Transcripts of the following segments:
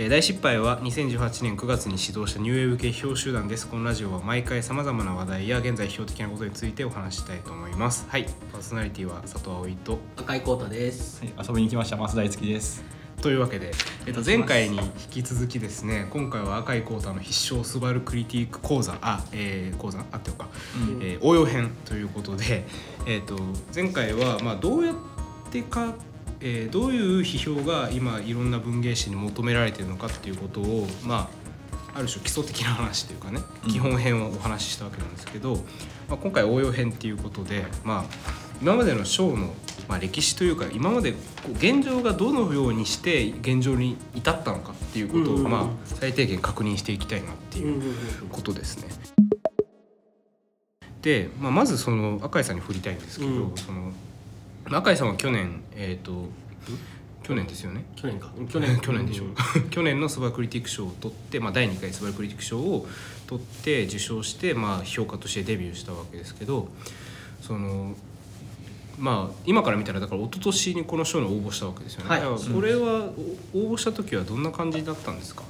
えー大失敗は2018年9月に始動したニューウェーブ系批評集団です。このラジオは毎回さまざまな話題や現在批評的なことについてお話ししたいと思います。はい。パーソナリティは佐藤葵と赤井光太です。はい、遊びに来ました。増大月です。というわけで、えっと、前回に引き続きですね今回は赤井浩太の必勝スバルクリティック講座あ、えー、講座？あってよか、うん。えー応用編ということで、えっと前回はまあどうやってか、えーどういう批評が今いろんな文芸誌に求められているのかっていうことをまあある種基礎的な話というかねうん。基本編をお話ししたわけなんですけど、まあ、今回応用編っていうことで、まあ、今までの章の、まあ、歴史というか今までこう現状がどのようにして現状に至ったのかっていうことを、まあ、最低限確認していきたいなっていうことですね。で、まあ、まずその赤井さんに振りたいんですけど、うん。その赤井さんは去年えっ、と去年ですよね？去年か。去年。去年でしょう、去年のスバクリティック賞を取って、まあ、第2回スバクリティック賞を取って受賞して、まあ、評価としてデビューしたわけですけどそのまあ今から見たらだから一昨年にこの賞に応募したわけですよね、はい。これはお応募した時はどんな感じだったんですか、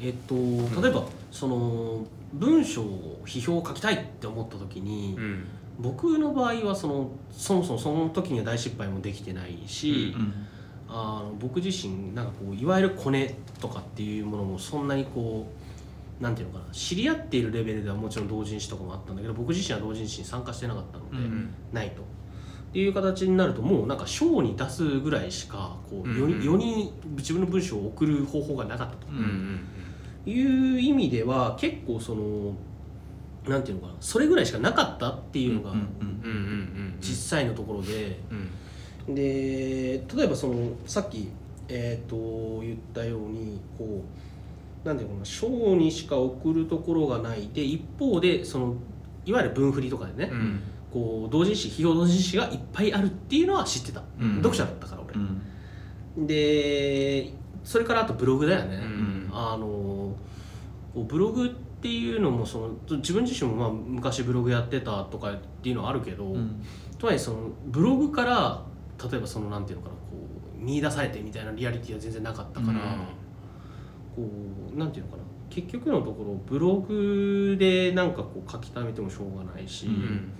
えっと例えばその文章を批評を書きたいって思った時に、ん僕の場合はそのそもそもその時には大失敗もできてないし、うんあの僕自身なんかこういわゆるコネとかっていうものもそんなにこうなんていうのかな知り合っているレベルではもちろん同人誌とかもあったんだけど僕自身は同人誌に参加してなかったので、うんないと。っていう形になるともうなんか賞に出すぐらいしかこう世にうんうん。世に自分の文章を送る方法がなかったとうんうん。いう意味では結構そのなんていうのかなそれぐらいしかなかったっていうのが実際のところで、うん。で例えばそのさっき、えー、と言ったようにこうなんていうのかな賞にしか送るところがない。で一方でそのいわゆる文振りとかでね、うん。こう同人誌批評同人誌がいっぱいあるっていうのは知ってた、うん。読者だったから俺、うん。でそれからあとブログだよね、うん。あのこうブログっていうのもその自分自身もまあ昔ブログやってたとかっていうのはあるけど、うん。とはいえそのブログから例えばそのなんていうのかなこう見出されてみたいなリアリティは全然なかったから、こうなんていうのかな結局のところブログでなんかこう書き溜めてもしょうがないし、うん。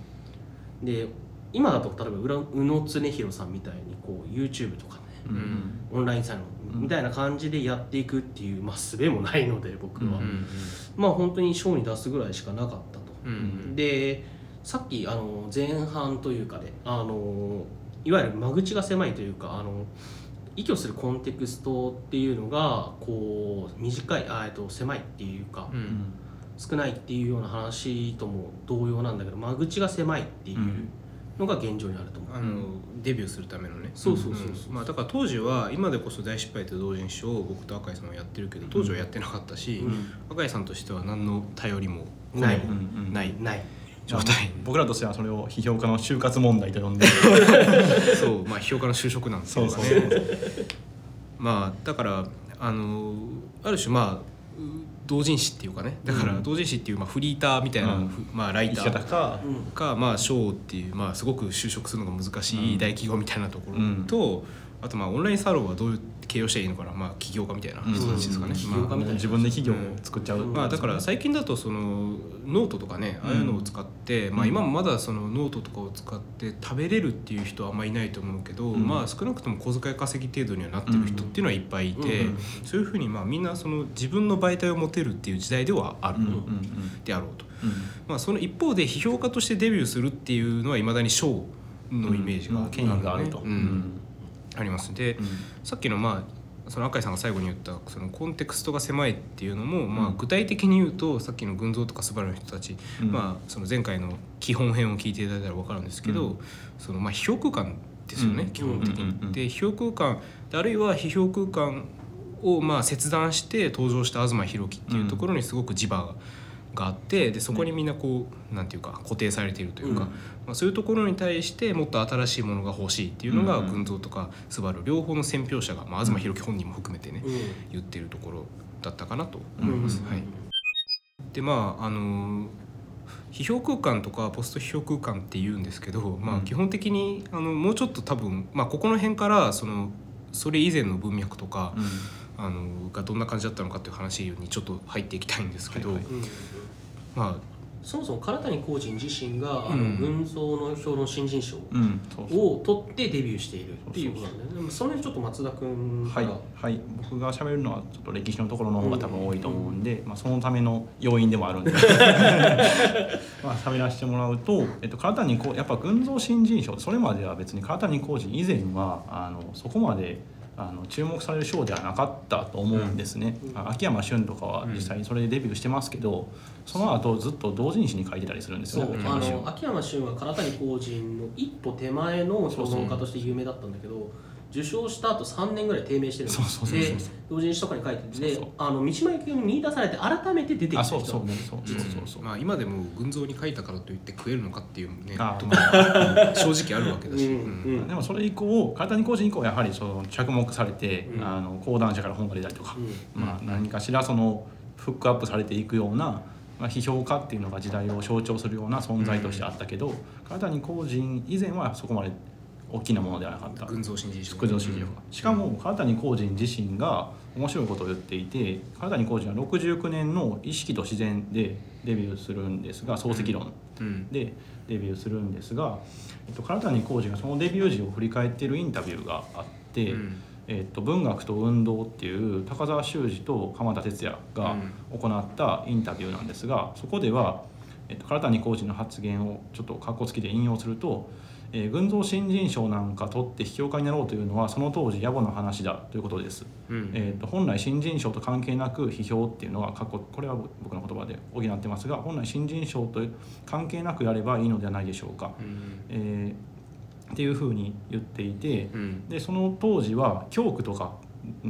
で今だと例えば宇野恒弘さんみたいにこう YouTube とかオンラインサロンみたいな感じでやっていくっていう、まあ、術もないので僕は、まあ本当に賞に出すぐらいしかなかったと。でさっきあの前半というかであのいわゆる間口が狭いというかあの依拠するコンテクストっていうのがこう短いあえっと狭いっていうか、少ないっていうような話とも同様なんだけど間口が狭いっていうのが現状にあると思う。あのデビューするためのね。そうそうそうそう。ん。まあ、だから当時は今でこそ大失敗と同人誌を僕と赤井さんはやってるけど当時はやってなかったし、赤井さんとしては何の頼りもない。骨もうん。うんない。ない。状態。僕らとしてはそれを批評家の就活問題と呼んで。そう。まあ批評家の就職なんですけどそうねそうまあだからあのある種まあう同人誌っていうかねだからうん同人誌っていうまあフリーターみたいな、うん。ふまあ、ライター。方かうんかまあ賞っていうまあすごく就職するのが難しい大企業みたいなところと、あとまあオンラインサロンはどういう形容していいのかな。まあ起業家みたいなうん。人たちですかね、うん。まあ自分で企業を作っちゃう、うんまあだから最近だとそのノートとかねああいうのを使って、まあ今もまだそのノートとかを使って食べれるっていう人はあんまりいないと思うけど、うん。まあ少なくとも小遣い稼ぎ程度にはなってる人っていうのはいっぱいいて、うん。そういうふうにまあみんなその自分の媒体を持てるっていう時代ではあるであろうと、うん。まあその一方で批評家としてデビューするっていうのはいまだに賞のイメージが、うん。権威があると、うんあります。で、うん。さっきのまあその赤井さんが最後に言ったそのコンテクストが狭いっていうのも、まあうん具体的に言うとさっきの群像とかスバルの人たち、うん。まあその前回の基本編を聞いていただいたら分かるんですけど、うん。そのまあ批評空間ですよね、うん。基本的に。うんうんうんで批評空間であるいは批評空間をまあ切断して登場した東博樹っていうところにすごく磁場があってでそこにみんなこうなんていうか固定されているというか、うん。まあ、そういうところに対してもっと新しいものが欲しいっていうのが群像とかスバル両方の選評者が、まあ、東博樹本人も含めてね、うん。言ってるところだったかなと思います。うんはい、でまああの批評空間とかポスト批評空間って言うんですけど、まあ、うん。基本的にあのもうちょっと多分、まあ、ここの辺からそのそれ以前の文脈とか、あのがどんな感じだったのかっていう話にちょっと入っていきたいんですけど、はいはい。うんまそもそも唐谷浩人自身が、あのうん群像の評論新人賞を取ってデビューしているっていうことなんだよね。でもその辺ちょっと松田君かはいら、、はい、僕が喋るのはちょっと歴史のところの方が多分多いと思うんで、まあ、そのための要因でもあるんで。まあ喋らせてもらうと、えっと、唐谷こうやっぱ群像新人賞それまでは別に唐谷浩二以前はあのそこまであの注目される賞ではなかったと思うんですね、うん。あ秋山俊とかは実際にそれでデビューしてますけど、その後ずっと同人誌に書いてたりするんですよね秋山俊の秋山俊は唐谷浩人の一歩手前の評論家として有名だったんだけど受賞した後3年ぐらい低迷してるんですそうそうそうそう。で同人誌とかに書いててでそうそう。あの三島由紀夫に見出されて改めて出てきたあ人そうそう。ねそうそうそうそう、まあ、今でも群像に書いたからといって食えるのかっていうねあところが 正直あるわけだし、うんうん。うん。でもそれ以降唐谷浩二以降やはりその着目されて、うん。あの講談社から本が出たりとか、うん。まあ、何かしらそのフックアップされていくような、まあ、批評家っていうのが時代を象徴するような存在としてあったけど、唐谷浩二以前はそこまで大きなものではなかった。群像新人賞副上市場しかも唐谷浩二自身が面白いことを言っていて唐谷浩二は69年の「意識と自然」でデビューするんですが漱石論。うん。でデビューするんですが、えっと、唐谷浩二がそのデビュー時を振り返っているインタビューがあって「うん。えっと、文学と運動」っていう高沢修司と鎌田哲也が行ったインタビューなんですがそこでは、えっと、唐谷浩二の発言をちょっとかっこつきで引用すると「えー群像新人賞なんか取って批評家になろうというのはその当時野暮な話だ」ということです。うん。えー、と本来新人賞と関係なく批評っていうのは過去これは僕の言葉で補ってますが本来新人賞と関係なくやればいいのではないでしょうか、うん。えーっていうふうに言っていてうん。でその当時は教区とか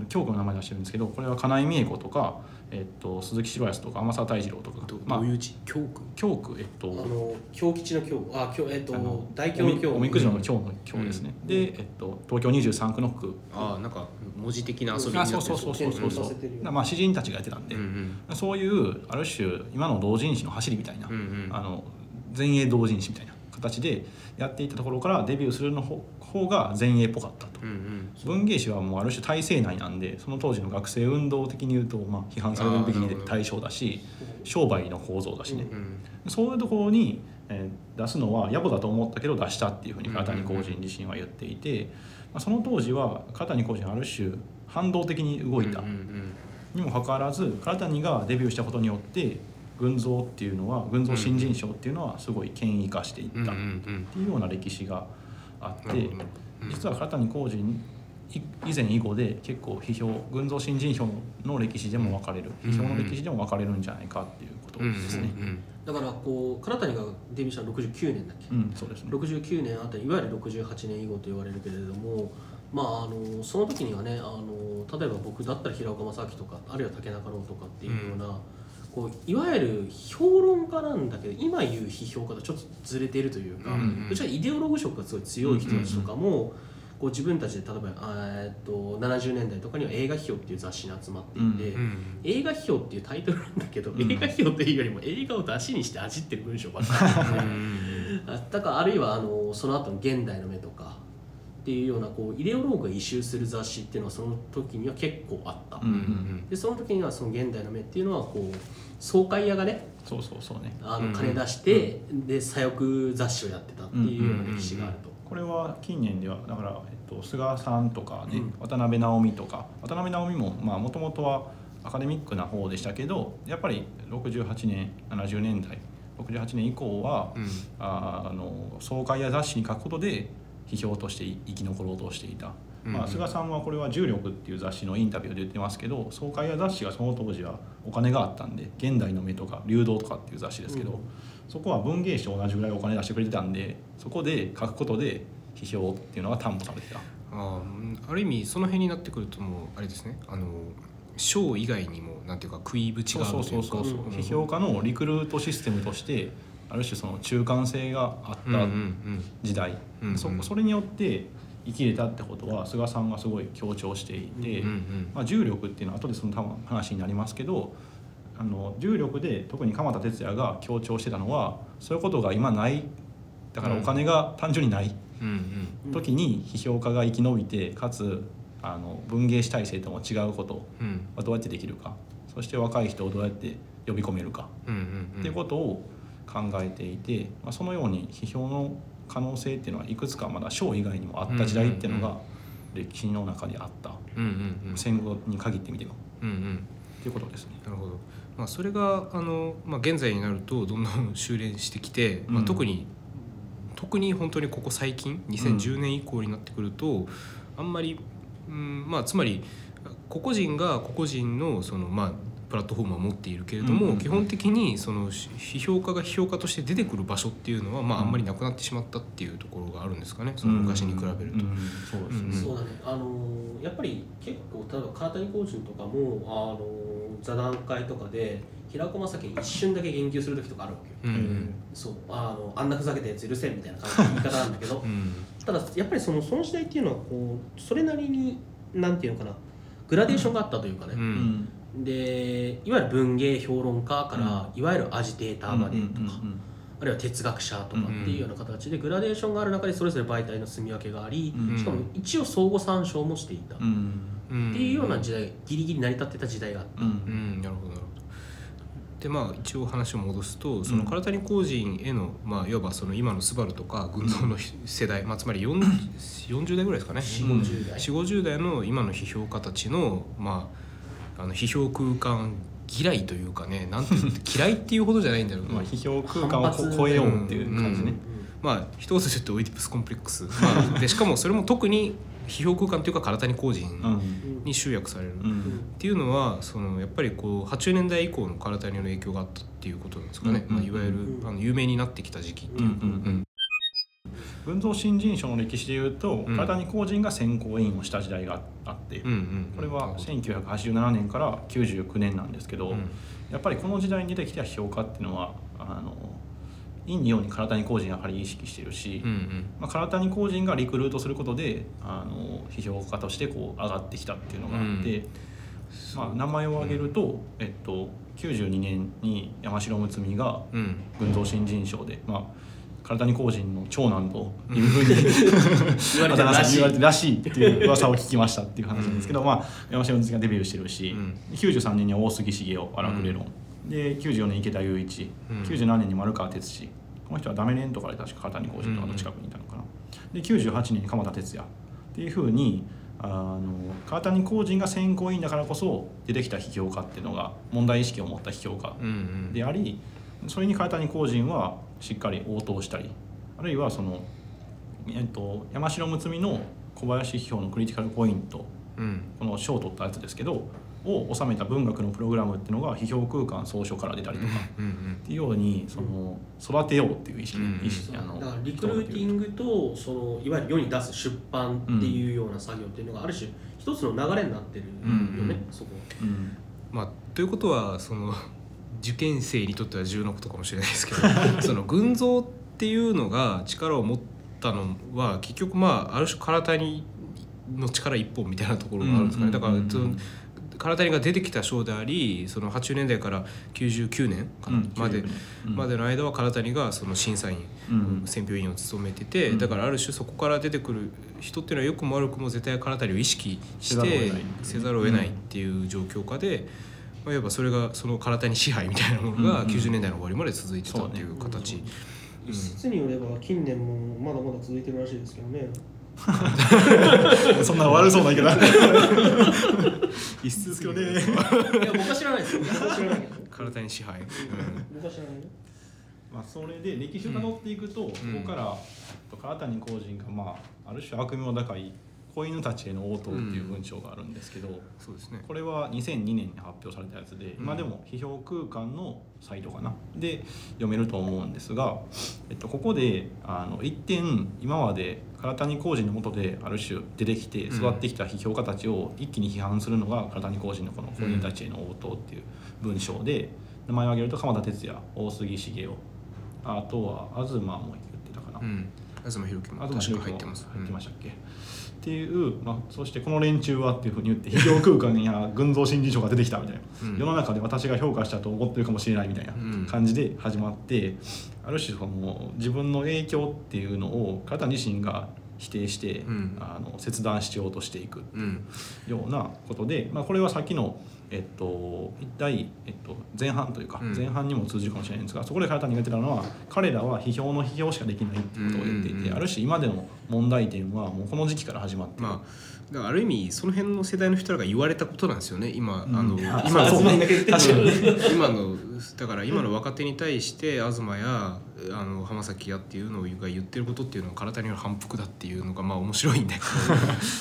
教区の名前出してるんですけどこれは金井美恵子とか、えっと鈴木白安とか天沢泰二郎とか。どまあどういう字？教区？教区えっとあの京吉の京あ京えっとあの大京の京。おみおみくじの今日の今日ですね、うん。で、えっと、東京23区の区。ああなんか文字的な遊びになってる。あそうそうそうそうそう。検討させてるよまあ詩人たちがやってたんで、うんうんそういうある種今の同人誌の走りみたいな、うんうんあの前衛同人誌みたいな形でやっていったところからデビューするの方方が前衛っぽかったと。うんうん。文芸誌はもうある種体制内なんでその当時の学生運動的に言うと、まあ、批判されるべきに対象だし商売の構造だしね、うんそういうところに、えー出すのは野暮だと思ったけど出したっていうふうにうん片谷浩二自身は言っていて、まあ、その当時は片谷浩二はある種反動的に動いた。うんうんにもかかわらず唐谷がデビューしたことによって群像っていうのは群像新人賞っていうのはすごい権威化していったっうんうんうん。ていうような歴史があって実は唐谷浩二い以前以後で結構批評群像新人賞の歴史でも分かれる。うん。批評の歴史でも分かれるんじゃないかっていうことですね。うん。うん。だからこう唐谷がデビューしたの69年だっけ、うん、そうですね。69年あたりいわゆる68年以後と言われるけれどもまああのその時にはねあの例えば僕だったら平岡正明とかあるいは竹中郎とかっていうような、こういわゆる評論家なんだけど今言う批評家とちょっとずれているというか、うんうちらかイデオログ色がすごい強い人たちとかも、こう自分たちで例えばえっと70年代とかには映画批評っていう雑誌に集まっていて。うん映画批評っていうタイトルなんだけど、ん。映画批評っていうよりも映画を出しにして味ってる文章ばっかり。うん。あだからあるいはあのその後の「現代の目」とかっていうようなこうイデオローグが異臭する雑誌っていうのはその時には結構あった、うんうんでその時にはその「現代の目」っていうのはこう総会屋がねそうそうそうね。あうんの金出して、で左翼雑誌をやってたっていうような歴史があると。これは近年ではだから、えっと、菅さんとかね、うん。渡辺直美とか渡辺直美ももともとはアカデミックな方でしたけどやっぱり68年70年代68年以降は、うん。ああの総会や雑誌に書くことで批評として生き残ろうとしていた、うんまあ、菅さんはこれは「重力」っていう雑誌のインタビューで言ってますけど総会や雑誌がその当時はお金があったんで「現代の目」とか「流動」とかっていう雑誌ですけど、うん。そこは文芸誌と同じぐらいお金出してくれてたんでそこで書くことで批評っていうのが担保されてた。あある意味その辺になってくるともうあれですね。あの賞以外にもなんていうか食いぶちがあるといううか批評家のリクルートシステムとしてある種その中間性があった時代、うんうん。そそれによって生きれたってことは菅さんがすごい強調していて、うんうんまあ、重力っていうのは後でその多分話になりますけどあの重力で特に鎌田哲也が強調してたのはそういうことが今ない。だからお金が単純にない時に批評家が生き延びてかつあの文芸史体制とも違うことうん。はどうやってできるか。そして若い人をどうやって呼び込めるか。っていうことを考えていて、まあ、そのように批評の可能性っていうのはいくつかまだ章以外にもあった時代っていうのが歴史の中にあった。うんうんうん。戦後に限ってみても。うんうん。っていうことですね。なるほど、まあ、それがあの、まあ、現在になるとどんどん修練してきて、まあ、うん特に特に本当にここ最近2010年以降になってくると、あんまり、うんまあ、つまり個々人が個々人のその、まあ、プラットフォームは持っているけれども、うんうんうん。基本的にそのし批評家が批評家として出てくる場所っていうのは、まあ、あんまりなくなってしまったっていうところがあるんですかねその昔に比べると。そうですね、そうだね。あのーやっぱり結構例えば川谷浩人とかも、あのー座談会とかで平子正樹に一瞬だけ言及する時とかあるわけよ、うんうん。そう。あのあんなふざけたやつ許せんみたいな感じの言い方なんだけどうん。ただやっぱりそのその時代っていうのはこうそれなりになんていうのかなグラデーションがあったというかね、うん。うんでいわゆる文芸評論家から、いわゆるアジテーターまでとか、あるいは哲学者とかっていうような形でグラデーションがある中でそれぞれ媒体の住み分けがあり、うん。しかも一応相互参照もしていた、っていうような時代ギリギリ成り立ってた時代があった、うん。うん、なるほどなるほど。でまあ一応話を戻すとその唐谷公人への、まあ、いわばその今のスバルとか軍曹の世代、まあ、つまり 40, 40代ぐらいですかね。4 5 0代。4 5 0代の今の批評家たちの,、まあ、あの批評空間嫌いというかねなんていうの嫌いっていうほどじゃないんだろう。な、まあ、批評空間を超えようっていう感じね。まあ一言で言うとオイディプスコンプレックス、まあ、でしかもそれも特に批評空間というか唐谷公人うん。に集約される。うん。っていうのはそのやっぱりこう80年代以降の唐谷の影響があったっていうことなんですかね、うん。まあ、いわゆるうんあの有名になってきた時期っていう、うん。うん文蔵新人賞の歴史でいうとうん。唐谷公人が選考委員をした時代があってうんうんこれは1987年から99年なんですけど、うん。やっぱりこの時代に出てきた評価っていうのはあの陰に陽に唐谷公人やはり意識してるし、うんうん。まあ、唐谷公人がリクルートすることであの批評家としてこう上がってきたっていうのがあって、まあ、名前を挙げると、えっと、92年に山城睦美がうん。群像新人賞で、まあ、唐谷公人の長男というふうに言われてるらしい言われてるらしいっていう噂を聞きましたっていう話なんですけど、まあ、山城睦美がデビューしてるし、うん。93年には大杉茂雄荒くれ論、で94年池田雄一、うん。97年に丸川哲司。この人はダメレンとかで確か唐谷公人とかの近くにいたのかな、で98年に鎌田哲也。っていうふうにあの川谷公人が選考委員だからこそ出てきた批評家っていうのが問題意識を持った批評家うんうん。でありそれに川谷公人はしっかり応答したりあるいはその、えっと、山城睦美の小林批評のクリティカルポイントうん。この賞を取ったやつですけどを収めた文学のプログラムっていうのが批評空間総書から出たりとか、うんうんっていうようにその育てようっていう意識,、うん意識あのだからリクルーティングとそのいわゆる世に出す出版っていうような作業っていうのがある種一つの流れになってるよね、うんそこうん。まあ、ということはその受験生にとっては重要なことかもしれないですけど その群像っていうのが力を持ったのは結局まあある種唐谷の力一本みたいなところがあるんですかね、だからうんうんうん。その唐谷が出てきた章でありその80年代から99年かなうんまで、うん。までの間は唐谷がその審査員うん。選評委員を務めてて、うん。だからある種そこから出てくる人っていうのは良くも悪くも絶対唐谷を意識してせざるを得ないっていう状況下で、まあ、いわばそれがその唐谷支配みたいなものがうんうん90年代の終わりまで続いてたっていう形、うん一説によれば近年もまだまだ続いてるらしいですけどね。そんな悪そうな言い方。一室ですけどね。いや僕は知らないです。よ僕は知らないけど。唐谷支配、うん。僕は知らないよ。まあそれで歴史をたどっていくと、ここから唐谷公人がまあある種悪名高い子犬たちへの応答っていう文章があるんですけど、そうですね。これは2002年に発表されたやつで、今でも批評空間のサイトかな。で読めると思うんですが、えっと、ここであの一点今まで唐谷公人のもとである種出てきて育ってきた批評家たちを一気に批判するのが唐谷公人のこの子犬たちへの応答っていう文章で名前を挙げると鎌田哲也大杉茂雄。あとは東も言ってたかな。うん。東博樹も東確か入ってます。入ってましたっけ、っていう、まあ、そしてこの連中はっていうふうに言って批評空間や群像新人賞が出てきたみたいな、うん。世の中で私が評価したと思ってるかもしれないみたいなうん。感じで始まって、ある種その自分の影響っていうのを方自身が否定して、うん。あの切断しようとしていくうん。ようなことで、まあ、これはさっきの、えっと、第、えっと、前半というか、うん。前半にも通じるかもしれないんですがそこで彼方に言ってたのは彼らは批評の批評しかできないっていうことを言っていて、ある種今での問題点はもうこの時期から始まってる、まあだからある意味その辺の世代の人らが言われたことなんですよね今、うん。あのあ 今の今のだから今の若手に対して東やあの浜崎やっていうのが言ってることっていうのは体による反復だっていうのがまあ面白いんだけど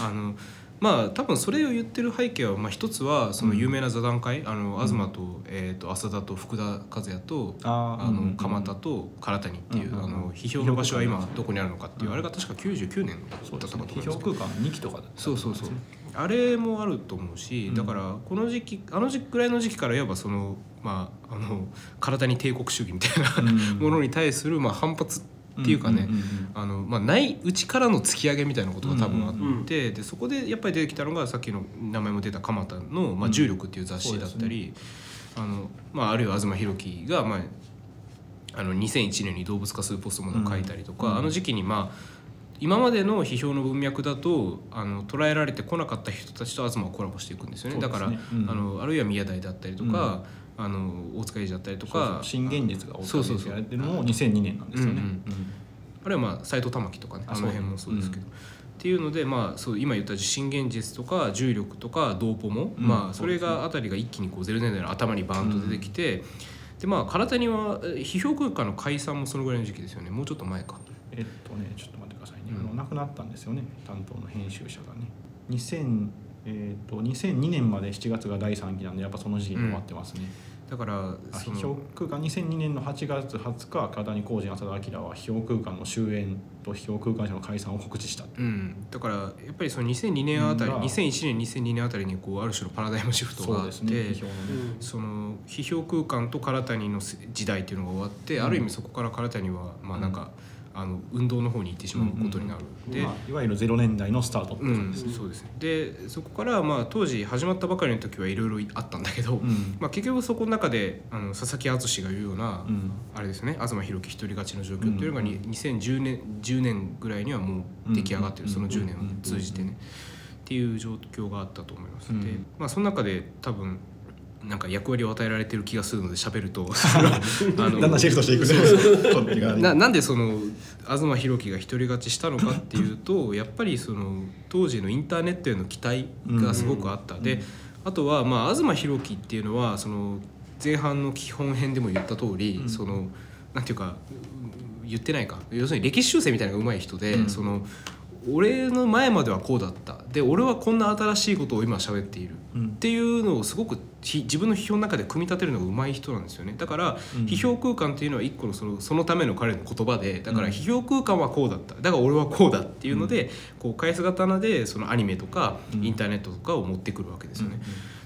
あのまあ多分それを言ってる背景は、まあ、一つはその有名な座談会、あの東と,、えー、と浅田と福田和也とあの鎌田と唐谷っていう、あの批評の場所は今どこにあるのかっていう、あれが確か99年だったかと思うんね批ですけど評空間2期とかそうそうそう。あれもあると思うし、うん。だからこの時期あの時ぐらいの時期からいわばそのまああの体に帝国主義みたいな、うん。ものに対するまあ反発っていうかね、んんんあのまあ、ないうちからの突き上げみたいなことが多分あって、でそこでやっぱり出てきたのがさっきの名前も出た鎌田の「まあ、重力」っていう雑誌だったり、あのまあ、あるいは東博樹が、まあ、あの2001年に動物化するポストものを書いたりとか、うんあの時期にまあ今までの批評の文脈だとあの捉えられてこなかった人たちと東はコラボしていくんですよね。だから、うん。あのあるいは宮台だったりとか、あの大塚英二だったりとか。新現実が大そうそうそう。塚やってるのも2002年なんですよね、うんあるいはまあ斎藤玉樹とかねああの辺もそう。ですけど。っていうので、まあ、そう今言った新現実とか重力とかドーポも、うん。まあ、それがあたりが一気にこう0年代の頭にバーンと出てきて、でまあ体にはえ批評空間の解散もそのぐらいの時期ですよね。もうちょっと前か。えっとねちょっと待ってくださいね、うん。あの亡くなったんですよね。担当の編集者がね。2000えっと2002年まで7月が第3期なんでやっぱその時期に終わってますね、だからあその空間？2002年の8月20日片谷浩二浅田明は批評空間の終焉と批評空間社の解散を告知した。うん、だからやっぱりその2002年あたり、うん。2001年2002年あたりにこうある種のパラダイムシフトがあってそね批評のの批評空間と唐谷の時代っていうのが終わって、うんある意味そこから唐谷はまあなんか、あの運動の方に行ってしまうことになる、で、まあ、いわゆる0年代のスタートってうん感じですね、そうですね。でそこからまあ当時始まったばかりの時はいろいろあったんだけど、うん。まあ、結局そこの中であの佐々木敦が言うような、うん。あれですね。東博樹一人勝ちの状況っていうのがに、2010年10年ぐらいにはもう出来上がってる、うんその10年を通じてね、っていう状況があったと思います、うん。でまあその中で多分なんか役割を与えられてる気がするので喋ると あのだんだんシフトしていくね。ななんでその東博樹が独り勝ちしたのかっていうとやっぱりその当時のインターネットへの期待がすごくあった、うん。であとはまあ東博樹っていうのはその前半の基本編でも言った通り、うん。そのなんていうか言ってないか。要するに歴史修正みたいなのが上手い人で、うん。その俺の前まではこうだった。で俺はこんな新しいことを今喋っている。うん。っていうのをすごくひ自分の批評の中で組み立てるのが上手い人なんですよね。だから、うん。批評空間っていうのは一個のそのそのための彼の言葉でだからうん批評空間はこうだった。だから俺はこうだっていうので、こう返す刀でそのアニメとかうん。インターネットとかを持ってくるわけですよね。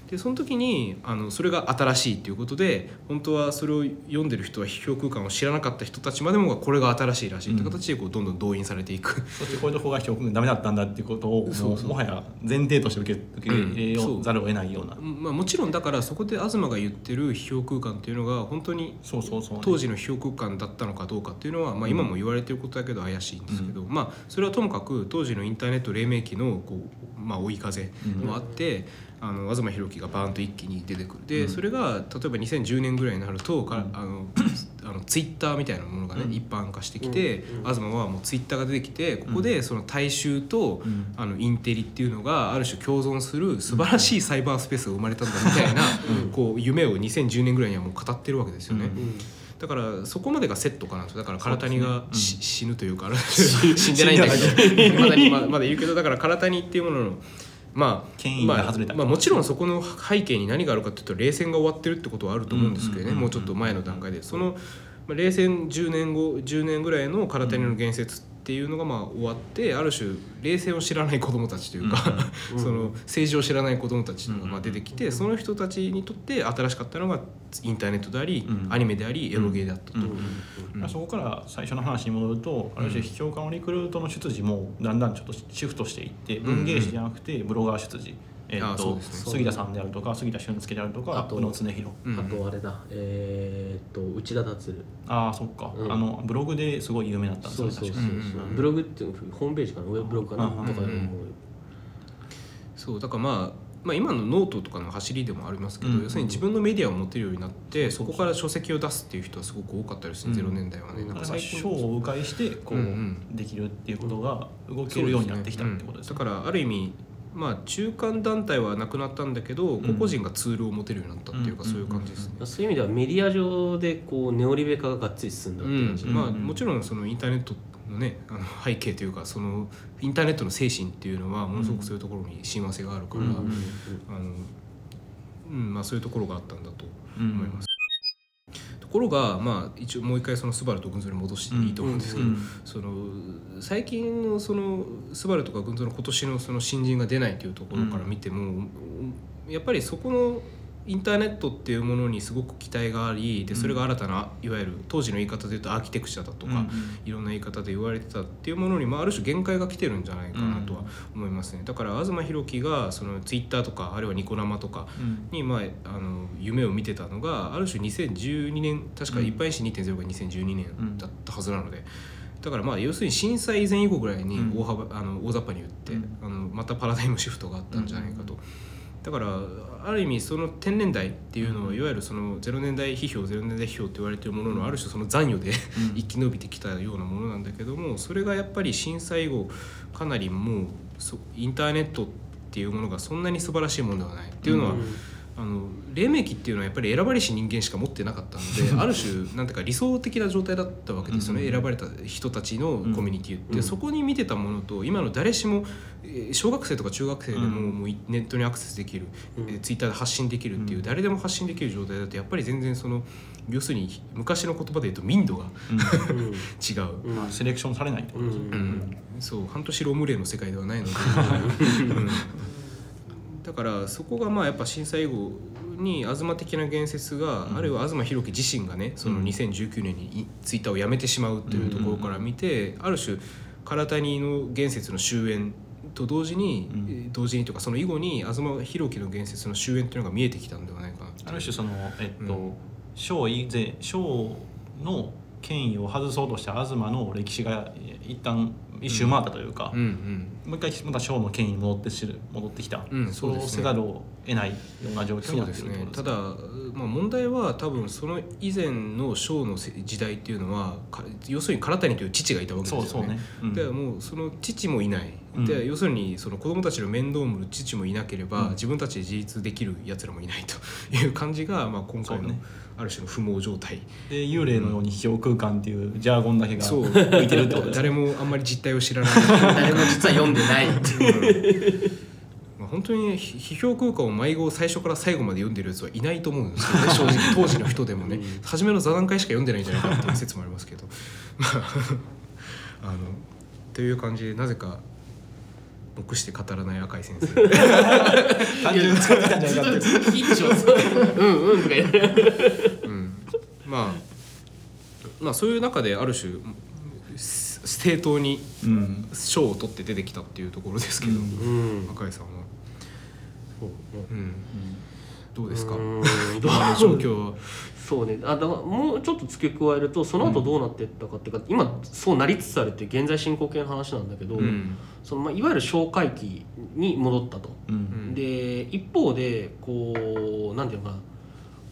でその時にあのそれが新しいっていうことで本当はそれを読んでる人は批評空間を知らなかった人たちまでもがこれが新しいらしいという形でこうどんどん動員されていく。そしてこういうとこが評価がダメだったんだっていうことをもそうそうもはや前提として受け受け入れようざるを得ないような、まあ、もちろんだからそこで東が言ってる批評空間っていうのが本当にそうそうそう、当時の批評空間だったのかどうかっていうのは、まあ、今も言われてることだけど怪しいんですけど、まあそれはともかく当時のインターネット黎明期のこう、まあ、追い風もあって、あの東博樹がバーンと一気に出てくる。で、うん。それが例えば2010年ぐらいになるとか、うん。あのあのツイッターみたいなものがね、うん。一般化してきて、うん。うん。東はもうツイッターが出てきてここでその大衆と、うん。あのインテリっていうのがある種共存する素晴らしいサイバースペースが生まれたんだみたいな、こう夢を2010年ぐらいにはもう語ってるわけですよね。うん。だからそこまでがセットかなとだから唐谷がし、死ぬというか死んでないんだけど。まだにまだまだいるけどだから唐谷っていうもののまあ権威が外れたまあ、まあもちろんそこの背景に何があるかっていうと冷戦が終わってるってことはあると思うんですけどねもうちょっと前の段階で。その、まあ、冷戦10年後10年ぐらいの唐谷の言説っていうのがまあ終わってある種冷戦を知らない子どもたちというか、うん その政治を知らない子どもたちが出てきてその人たちにとって新しかったのがインターネットであり、うん。アニメでありエロゲーだったと。そこから最初の話に戻るとある種批評家のリクルートの出自もだんだんちょっとシフトしていってん。文芸誌じゃなくてブロガー出自、ええーとね。杉田さんであるとか杉田俊介であるとかあと宇野恒弘。うん。あとあれだ。えーっと内田達郎。ああそっか、うん。あのブログですごい有名だったんですそうそうそうそう、うんうんうん。ブログっていうホームページかな？ウェブブログかな、とかでもう。んそうだからまあまあ、今のノートとかの走りでもありますけど、うん要するに自分のメディアを持てるようになってそこから書籍を出すっていう人はすごく多かったですね、うん0年代はね。なんか最近。賞を迂回してこう、うんうん。できるっていうことが動けるようになってきたってことですね。だからある意味まあ中間団体はなくなったんだけど、ん。個々人がツールを持てるようになったっていうか、うんそういう感じですね。そういう意味ではメディア上でこうネオリベ化ががっつり進んだっていう感じ、うん。まあ、うん。もちろんそのインターネットのねあの背景というかそのインターネットの精神っていうのはものすごくそういうところに親和性があるから、あのうんまあ、そういうところがあったんだとうん思います。ところが、まあ、一応もう一回そのスバルと群像に戻していいと思うんですけど、うん。その最近のそのスバルとか群像の今年のその新人が出ないというところから見ても、やっぱりそこのインターネットっていうものにすごく期待がありでそれが新たないわゆる当時の言い方で言うとアーキテクチャだとか、うんいろんな言い方で言われてたっていうものに、まあ、ある種限界が来てるんじゃないかなとは思いますね、だから東博樹がそのツイッターとかあるいはニコ生とかうん。に、まあ、あの夢を見てたのがある種2012年確かうん。一般紙2.0が2012年だったはずなので。だからまあ要するに震災以前以後ぐらいにうん。大幅、あの大雑把に言って、うん。あのまたパラダイムシフトがあったんじゃないかと、だからある意味その天然代っていうのは、いわゆるその0年代批評0年代批評って言われてるもののある種その残余で、うん。生き延びてきたようなものなんだけどもそれがやっぱり震災後かなりもうそインターネットっていうものがそんなに素晴らしいものではない。っていうのは、あの黎明期っていうのはやっぱり選ばれし人間しか持ってなかったので ある種なんていうか理想的な状態だったわけですよね、うん選ばれた人たちのコミュニティって、うん。そこに見てたものと今の誰しもえー小学生とか中学生でも,、うん。もういネットにアクセスできる、うん。えーツイッターで発信できるっていう、うん。誰でも発信できる状態だとやっぱり全然その要するに昔の言葉で言うと民度が 違う。うん。まあセレクションされないってことですね、うん。うん、そう。半年ロームレイの世界ではないので、うんだからそこがまあやっぱ震災後に東的な言説が、うんあるいは東博樹自身がねそのうん。2019年にいツイッターをやめてしまうというところから見て、ある種唐谷の言説の終焉と同時に、うん。えー同時にとかその以後に東博樹の言説の終焉というのが見えてきたんではないかな。ある種そのえっうと賞以前賞の権威を外そうとした東の歴史がえ一旦一周回ったというか、うんうん。もう一回また賞の権威に戻ってしる戻ってきた、うんそうせざるを得ないような状況になってるってことですただ、まあ、問題は多分その以前のシのせ時代っていうのはか要するに唐谷という父がいたわけですよね。そうそうね、もうその父もいない、うん。で要するにその子供たちの面倒を見る父もいなければ、うん。自分たちで自立できるやつらもいないという感じが、まあ、今回のある種の不毛状態。で幽霊のように秘境空間っていうジャーゴンだけがそう。浮いてるってことですね。誰もあんまり実態を知らない。誰も実は読んでない。まあ本当に批評空間を迷子を最初から最後まで読んでるやつはいないと思うんですけどね正直。当時の人でもね、うん。初めの座談会しか読んでないんじゃないかっていう説もありますけど。まあ あのという感じでなぜか僕して語らない赤井先生。単純に。使ってたんじゃないかってううんうんとか言って。うん、まあまあそういう中である種す正当にうん。賞を取って出てきたっていうところですけど、うん。うん。赤井さんは、そう。ねうん、どうですか？うん。どう？いう？状況は？そうね。あだもうちょっと付け加えるとその後どうなっていったかっていうか、今そうなりつつあるっていう現在進行形の話なんだけど、うん。そのまあいわゆる小回帰に戻ったと。うん。うんで一方でこうなんていうのかな。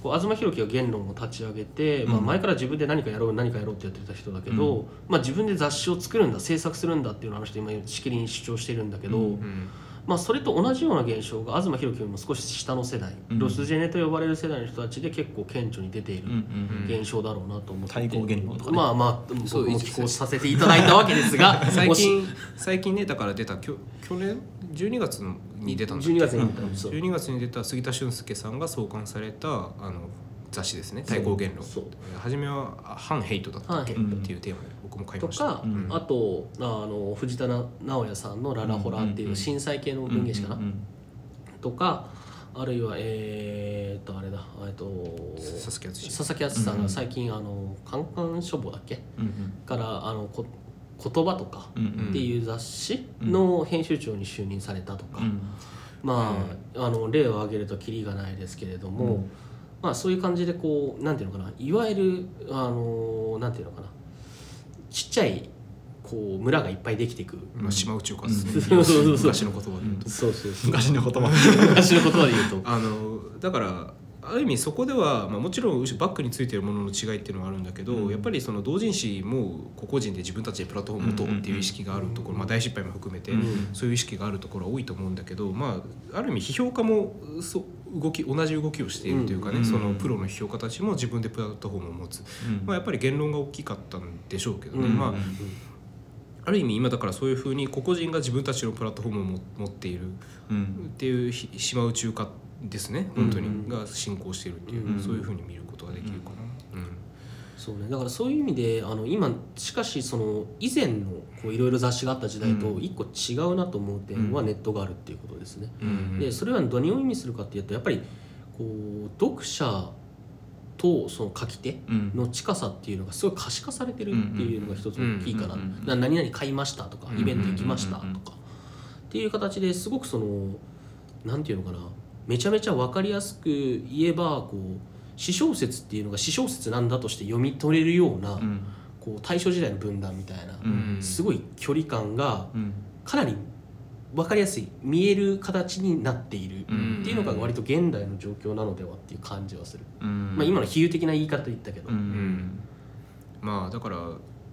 こう東博樹が言論を立ち上げて、まあ、うん前から自分で何かやろう何かやろうってやってた人だけど、うん。まあ、自分で雑誌を作るんだ制作するんだっていうのをあの人今しきりに主張してるんだけど、うんうんまあ、それと同じような現象が東博樹よりも少し下の世代、うん。ロスジェネと呼ばれる世代の人たちで結構顕著に出ているうんうん現象だろうなと思ってて対抗言論とか。ねまあまあそう僕も寄稿させていただいたわけですが 最近最近ねだから出たきょ去年12月に出たんだっけ？12月に出たんですよ12月に出た杉田俊介さんが創刊されたあの雑誌ですね。対抗言論。そう。初めはあ反ヘイトだった。っけ、反ヘイトっていうテーマで僕も買いとました。か、うん。あとあの藤田直哉さんの「ララホラ」っていう震災系の文芸誌かな、うん。とかあるいはえー、っとあれだ。えっと佐々木敦佐々木敦さんが最近、あの「カンカン書房」だっけ？うんうん。からあのこ言葉とかうんうん。っていう雑誌の編集長に就任されたとか、うん。まあ,、あの例を挙げるとキリがないですけれども、うんまあ、そういう感じでこうなんていうのかな。いわゆるあのなんていうのかな。ちっちゃいこう村がいっぱいできていく、まあ、島宇宙化ですね、うん。そうそうそう昔の言葉で言うと、そうそうそう。昔の言葉昔の言葉で言うと。あのだからある意味そこでは、まあ、もちろんバックについてるものの違いっていうのはあるんだけど、うん。やっぱりその同人誌も個々人で自分たちでプラットフォームを持とうっていう意識があるところ、まあ、大失敗も含めて、うん。そういう意識があるところは多いと思うんだけど、まあ、ある意味批評家もそう動き同じ動きをしているというかね、うん。そのプロの批評家たちも自分でプラットフォームを持つ、まあ、やっぱり言論が大きかったんでしょうけどね、うん。まあ、ある意味今だからそういうふうに個々人が自分たちのプラットフォームをも持っているうん。っていうひ島宇宙化ですね。本当に、うん。が進行しているっていう、うん。そういうふうに見ることができるかな。うん。そうね。だからそういう意味であの今しかしその以前のこういろいろ雑誌があった時代とうん。一個違うなと思う点はうん。ネットがあるっていうことですね。うん。でそれは何を意味するかっていうとやっぱりこう読者とその書き手うん。の近さっていうのがすごい可視化されてるっていうのが一つ大きいかな。な何々買いましたとかうんイベント行きましたとか。っていう形ですごくそのなんていうのかな。めちゃめちゃ分かりやすく言えばこう私小説っていうのが私小説なんだとして読み取れるような、うん。こう大正時代の分断みたいな、うん。すごい距離感がうん。かなり分かりやすい見える形になっているうん。っていうのが割と現代の状況なのではっていう感じはする、うん。まあ、今の比喩的な言い方言ったけど、うん。まあだから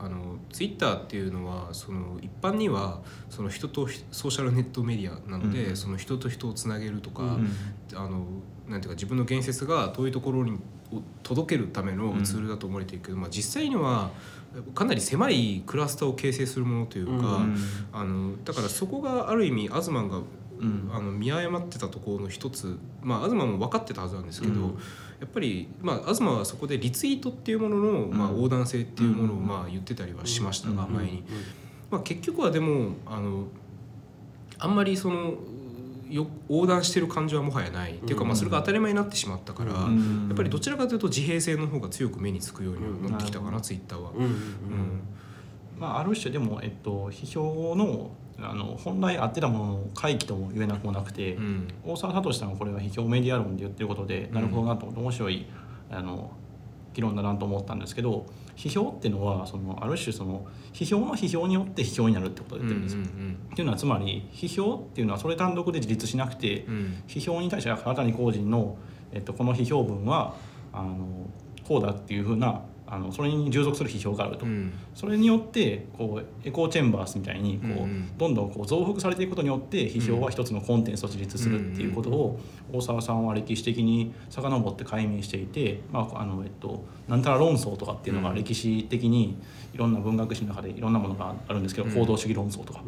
あのツイッターっていうのはその一般にはその人とひソーシャルネットメディアなので、うん。その人と人をつなげるとか、うん。あのなんていうか自分の言説が遠いところにを届けるためのツールだと思われているけど、まあ、実際にはかなり狭いクラスターを形成するものというか、うん。あのだからそこがある意味アズマンがうん。あの見誤ってたところの一つまあ東も分かってたはずなんですけど、うん。やっぱり、まあ、東はそこでリツイートっていうものの、まあ、うん横断性っていうものをうん。まあ言ってたりはしましたが、うん。前に、まあ、結局はでもあのあんまりそのよ横断してる感じはもはやない、っていうかまあそれが当たり前になってしまったから、うん。やっぱりどちらかというと自閉性の方が強く目につくようになってきたかな、うん。ツイッターは。うんうんうん。まあ、ある種でも、えっと、批評のあの本来あってたものの回帰とも言えなくもなくて、うん。大沢聡さんがこれは批評メディア論で言ってることで、うんなるほどなと。面白いあの議論だなと思ったんですけど批評っていうのはそのある種その批評の批評によって批評になるってことを言ってるんですよ。っていうのはつまり批評っていうのはそれ単独で自立しなくて、うんうん批評に対して新たに個人の、えっと、この批評文はあのこうだっていうふうなあのそれに従属する批評があると。うん。それによってこうエコーチェンバースみたいにこう、うんうん。どんどんこう増幅されていくことによって批評は一つのコンテンツと自立するっていうことを大沢さんは歴史的に遡って解明していて、まああのえっと、なんたら論争とかっていうのがうん歴史的にいろんな文学史の中でいろんなものがあるんですけど、うん。行動主義論争とか。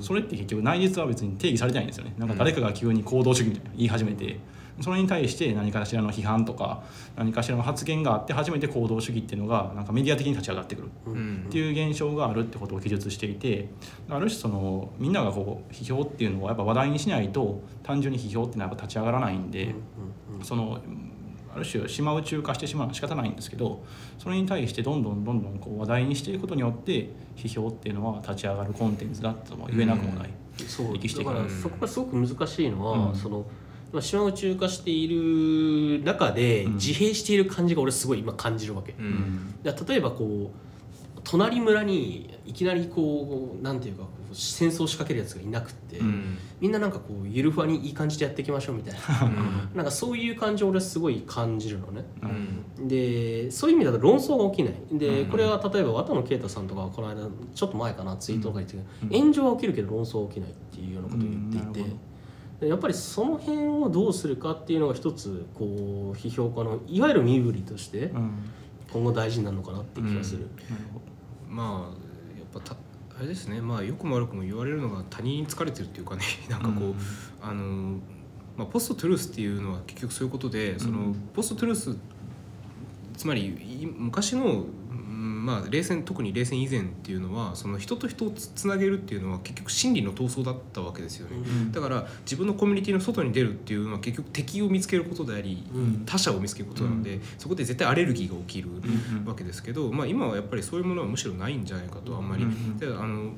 それって結局内実は別に定義されてないんですよね。なんか誰かが急に行動主義みたいな言い始めてそれに対して何かしらの批判とか何かしらの発言があって初めて行動主義っていうのがなんかメディア的に立ち上がってくる。うん。っていう現象があるってことを記述していてある種そのみんながこう批評っていうのをやっぱ話題にしないと単純に批評っていうのはやっぱ立ち上がらないんで、そのある種島宇宙化してしまうのは仕方ないんですけどそれに対してどんどんどんどんこう話題にしていくことによって批評っていうのは立ち上がるコンテンツだとも言えなくもない。そう歴史的なだからそこがすごく難しいのは、うん。そのまあ島宇宙化している中でうん。自閉している感じが俺すごい今感じるわけ、うん。例えばこう隣村にいきなりこうなんていうかこう戦争を仕掛けるやつがいなくって、うん。みんななんかこうゆるふわにいい感じでやっていきましょうみたいな。なんかそういう感じを俺はすごい感じるのね。うん。でそういう意味だと論争が起きない。で、うん。これは例えば綿野啓太さんとかはこの間ちょっと前かなツイートとか言ってたけど、うん。炎上は起きるけど論争は起きないっていうようなことを言っていて、やっぱりその辺をどうするかっていうのが一つこう批評家のいわゆる身振りとしてうん。今後大事になるのかなって気がする。なるほまあやっぱたあれですね。まあ良くも悪くも言われるのが他人に疲れてるっていうかね なんかこう、あのまあ、ポストトゥルースっていうのは結局そういうことでその、うん。ポストトゥルースつまりい昔の、うんまあ、冷戦特に冷戦以前っていうのはその人と人をつつなげるっていうのは結局真理の闘争だったわけですよね。うん。だから自分のコミュニティの外に出るっていうのは結局敵を見つけることであり、うん他者を見つけることなので、そこで絶対アレルギーが起きるうんわけですけど、まあ、今はやっぱりそういうものはむしろないんじゃないかとあんまり、うん。であの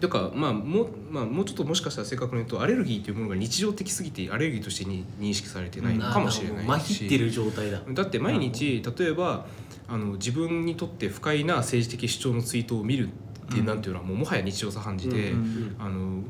だからまあもう,、まあ、もうちょっともしかしたら正確に言うとアレルギーというものが日常的すぎてアレルギーとしてに認識されてないのかもしれないし。まひってる状態だだって毎日例えばあの自分にとって不快な政治的主張のツイートを見るって、うんなんていうのはもうもはや日常茶飯事で、うん。あの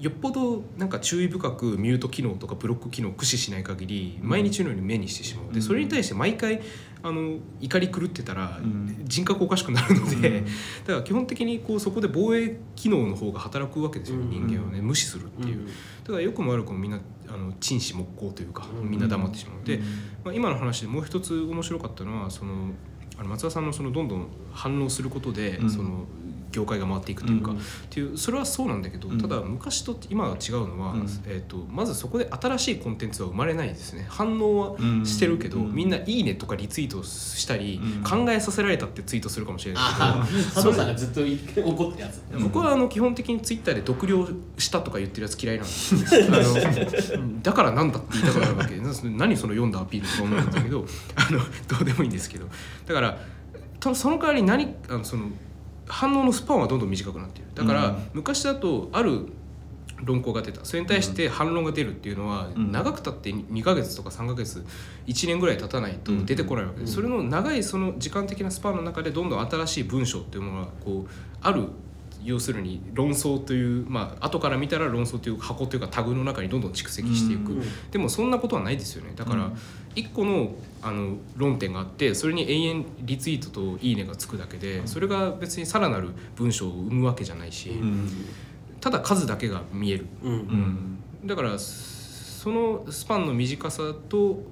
よっぽどなんか注意深くミュート機能とかブロック機能を駆使しない限り毎日のように目にしてしまう。うん。でそれに対して毎回あの怒り狂ってたらうん。人格おかしくなるので、うん。だから基本的にこうそこで防衛機能の方が働くわけですよね、うん。人間はね無視するっていう、だからよくも悪くもみんなあの陳死木工というかうん。みんな黙ってしまう、で、まあ、今の話でもう一つ面白かったのはそのあの松田さんのそのどんどん反応することで、うん。その業界が回っていくというか、うんっていうそれはそうなんだけど、うん。ただ昔と今が違うのは、うん。えー、とまずそこで新しいコンテンツは生まれないですね。反応はうんしてるけど、うんみんな「いいね」とかリツイートしたり、うん考えさせられたってツイートするかもしれないけど佐藤さんがずっと怒ってるやつ。うん。僕はあの基本的にツイッターで独了したとか言ってるやつ嫌いなんですよ あのうん。だからなんだって言いたくなるわけでな 何その読んだアピールとか思うんだけどあのどうでもいいんですけど。だからとその代わり何あのその反応のスパンはどんどん短くなっている。だから、うん。昔だとある論考が出た。それに対して反論が出るっていうのは、うん。長くたって2ヶ月とか3ヶ月1年ぐらい経たないと出てこないわけです、うん。それの長いその時間的なスパンの中でどんどん新しい文章っていうものがこうある要するに論争というまあ後から見たら論争という箱というかタグの中にどんどん蓄積していく、うん。でもそんなことはないですよね。だからうん。一個のあの論点があってそれに永遠リツイートと「いいね」がつくだけでそれが別にさらなる文章を生むわけじゃないし、うん。ただ数だけが見える。だからそのスパンの短さと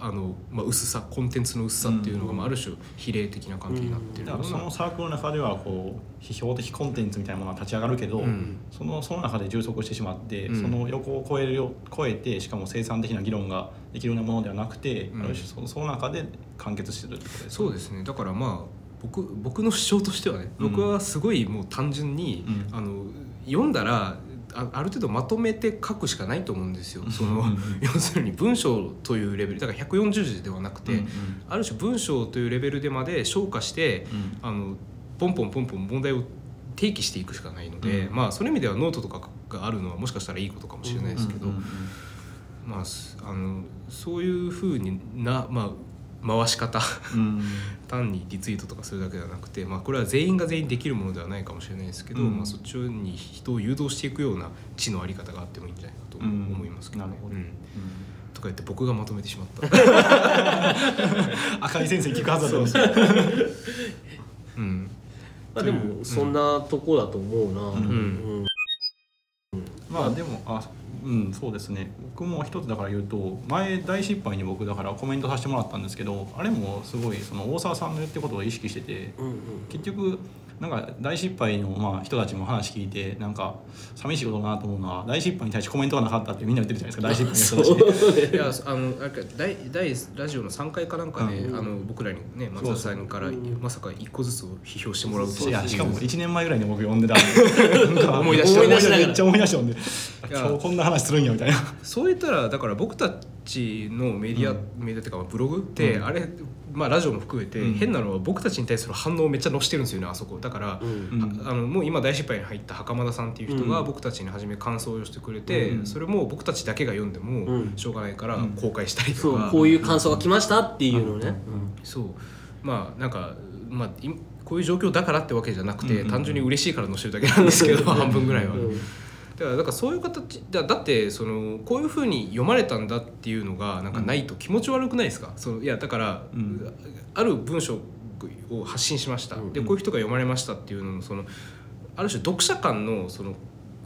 あの、まあ、薄さコンテンツの薄さっていうのが、うんまあ、ある種比例的な関係になってるそのサークルの中ではこう批評的コンテンツみたいなものが立ち上がるけど、うん。そのその中で充足してしまって、うん。その横を超えるよ超えてしかも生産的な議論ができるようなものではなくて、うん。ある種そその中で完結してるってことですそうですね。だからまあ僕僕の主張としてはねうん。僕はすごいもう単純に、うん。あの読んだらあある程度まとめて書くしかないと思うんですよ。そのうん。要するに文章というレベル。だから140字ではなくて、うん。ある種文章というレベルでまで消化して、うん。あのポンポンポンポン問題を提起していくしかないので、うん。まあその意味ではノートとかがあるのはもしかしたらいいことかもしれないですけど、うんうん。まあすあのそういうふうにな、まあ、回し方。うん。単にリツイートとかするだけではなくて、まあ、これは全員が全員できるものではないかもしれないですけど、うん。まあ、そっちに人を誘導していくような知のあり方があってもいいんじゃないかとうん。思いますけどね。とか言って僕がまとめてしまった。赤い先生聞くはずだったんですよう。ん。まあでもそんなとこだと思うな、まあでもあうんそうですね。僕も一つだから言うと前大失敗に僕だからコメントさせてもらったんですけどあれもすごいその大沢さんの言ってることを意識しててうんうん。結局なんか大失敗のまあ人たちも話聞いてなんか寂しいことだなと思うのは大失敗に対してコメントがなかったってみんな言ってるじゃないですか。大失敗の人たちいやあのあれか大大ラジオの3回かなんかで、うん。あの僕らにね松田さんからそうそうまさか1個ずつを批評してもらうといやしかも1年前ぐらいに僕呼んでたんで。なんか思い出しめっちゃ思い出したんでや。今日こんな話するんやみたいな。そう言ったらだから僕たちのメディア、うん。メディアっていうかブログって、うん。あれまあラジオも含めて、うん。変なのは僕たちに対する反応をめっちゃ載してるんですよねあそこ。だから、うん。うんあのもう今大失敗に入った袴田さんっていう人がうん。僕たちに初め感想を寄せてくれて、うん。それも僕たちだけが読んでうもん。しょうがないからうん。公開したりとそうか、こういう感想が来ましたっていうのをね、そう。まあなんかまあいこういう状況だからってわけじゃなくて、単純に嬉しいから載せるだけなんですけど半分ぐらいは。うんだからだからそういう形だだってそのこういうふうに読まれたんだっていうのがなんかないと気持ち悪くないですか、そのいやだから、うん。ある文章を発信しました、うん。でこういう人が読まれましたっていうののそのある種読者間のその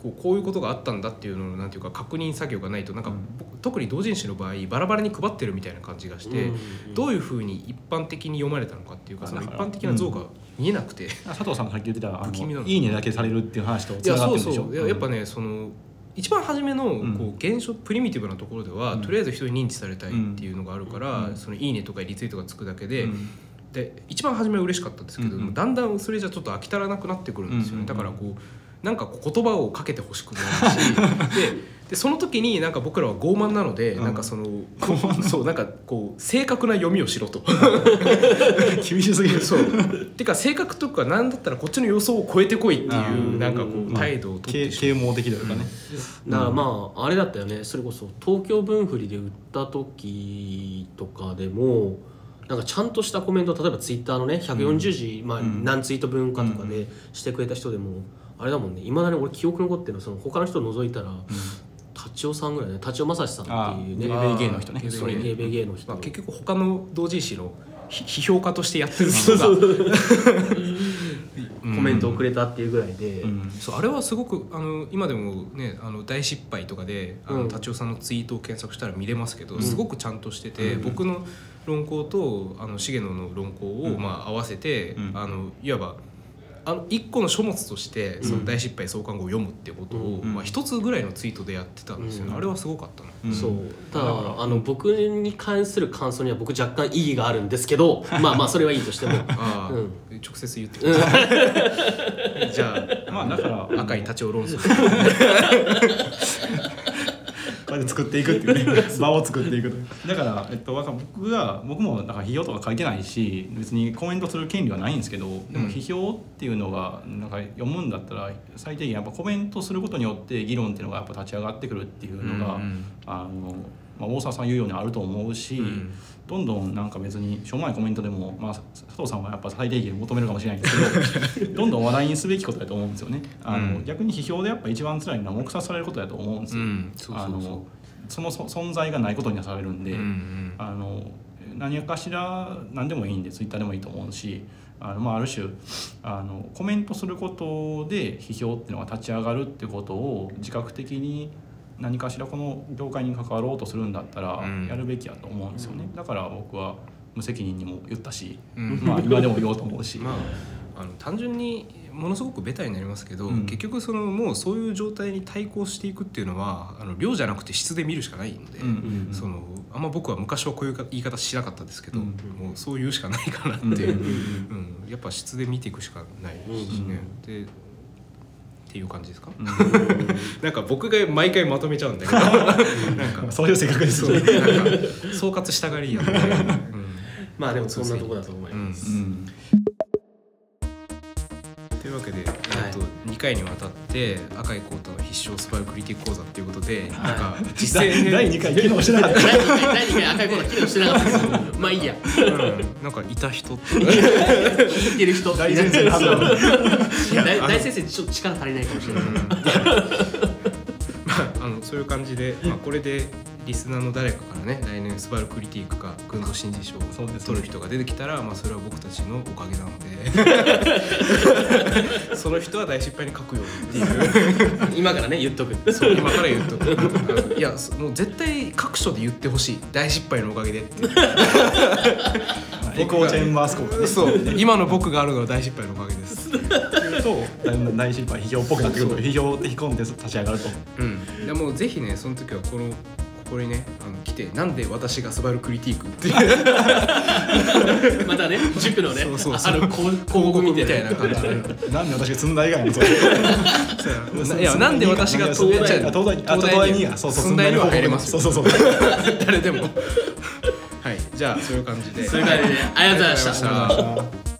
こうこういうことがあったんだっていうののなんていうか確認作業がないとなんか、うん。特に同人誌の場合バラバラに配ってるみたいな感じがして、どういいうふうに一般的に読まれたのかっていうかあその一般的な像が見えなくて。佐藤さんがさっき言ってたあ不気味なの。のいいねだけされるっていう話といつなやそうがってるんでしょ？そういややっぱねその一番初めのうん。こう現象プリミティブなところでは、うん。とりあえず人に認知されたいっていうのがあるから、うん。そのいいねとかリツイートがつくだけで、うん。で一番初めは嬉しかったんですけど、うんうん。だんだんそれじゃちょっと飽き足らなくなってくるんですよね、うんうんうん。だからこうなんか言葉をかけてほしくないし ででその時になんか僕らは傲慢なので、うん。なんかそのそうなんかこう正確な読みをしろと。厳しすぎる。そう。てか性格とかなんだったらこっちの予想を超えてこいっていうなんかこうまあ態度を取って啓蒙的というかね、だからまああれだったよね。それこそ東京分振りで売った時とかでもなんかちゃんとしたコメント例えばツイッターのね140字、まあ、うん。何ツイート分かとかでしてくれた人でも、あれだもんね。いまだに俺記憶残ってるのはその他の人を除いたら、達夫さんぐらいね。達夫正史さんっていうね。ベイゲーの人ね。ゲーベイの人、まあ、結局他の同人誌のひ 批評家としてやってる人が コメントをくれたっていうぐらいで、うん。そうあれはすごくあの今でもねあの大失敗とかであうん。の達夫さんのツイートを検索したら見れますけど、うん。すごくちゃんとしてて、うん。僕の論考とあの重野の論考を、うん。まあ、合わせて、うん。あのいわばあの一個の書物としてそうん。の大失敗創刊号を読むっていうことを、うん。まあ、一つぐらいのツイートでやってたんですよ。ね、うん。あれはすごかったな。うん。そう。ただだからあの僕に関する感想には僕若干意義があるんですけど まあまあそれはいいとしても。うん。直接言ってください。じゃあ、まあだから赤い立ちを論争。こうやって作っていくっていうね。場を作っていくと。だから、えっと、だから僕が僕もだから批評とか書いてないし別にコメントする権利はないんですけどでもうん批評っていうのがなんか読むんだったら最低限やっぱコメントすることによって議論っていうのがやっぱ立ち上がってくるっていうのが、うんうん。あのまあ、大沢さん言うようにあると思うし、うん。どんどんなんか別にしょうもないコメントでも、まあ、佐藤さんはやっぱ最低限求めるかもしれないんですけど どんどん話題にすべきことだと思うんですよね。あのうん。逆に批評でやっぱ一番辛いのは黙殺されることだと思うんですよ。あのそのそ存在がないことにはされるんで、うんうん。あの何かしら何でもいいんでツイッターでもいいと思うしあの、まあ、ある種あのコメントすることで批評っていうのが立ち上がるってことを自覚的に何かしらこの業界に関わろうとするんだったらうん。やるべきやと思うんですよね、だから僕は無責任にも言ったし、うん。まあ今でも言おうと思うし、まあ、あの単純にものすごくベタになりますけど、うん。結局そのもうそういう状態に対抗していくっていうのはあの量じゃなくて質で見るしかないので、うんうんうんそのあんま僕は昔はこういう言い方しなかったですけど、うんもうそう言うしかないかなって、う。んうんやっぱ質で見ていくしかないしね。でっていう感じですか、うん。なんか僕が毎回まとめちゃうんだけど。なんか。そういう性格ですね。総括したがりやんで、うん。まあでもそんなとこだと思います、うん。というわけで、えっと2回にわたって赤井浩太の必勝スパイクリティック講座っていうことで、なんか 実践編第2回 機能してなかった。第2回第2回赤いコーナー機能してなかった。ですけどまあいいや。うん。なんかいた人って。聞いてる人。大先生大大先生ちょっと力足りないかもしれない、まああのそういう感じで、まあ、これでリスナーの誰かからね来年スバルクリティックか群像新人賞をそうですね。取る人が出てきたら、まあ、それは僕たちのおかげなので。その人は大失敗に書くよっていう。今からね言っとく。そう今から言うとあの いやそもう絶対各所で言ってほしい。大失敗のおかげでってエコーチェンバースコールねそう。今の僕があるのは大失敗のおかげです。と大失敗批評っぽくなってくると批評的コンテンツ立ち上がると。うん、でもうぜひねその時はこのここにねあの来てなんで私がスバルクリティークっていう。またね塾のねそうそうそう。あの広広告みたいな感じでなんで私が積んだ以外のそれ。いやなんで私が東大東大あ東大にやそうそう寸大には入れますよ。そうそうそう。誰でも。はいじゃあそういう感じで。そういう感じで。ありがとうございました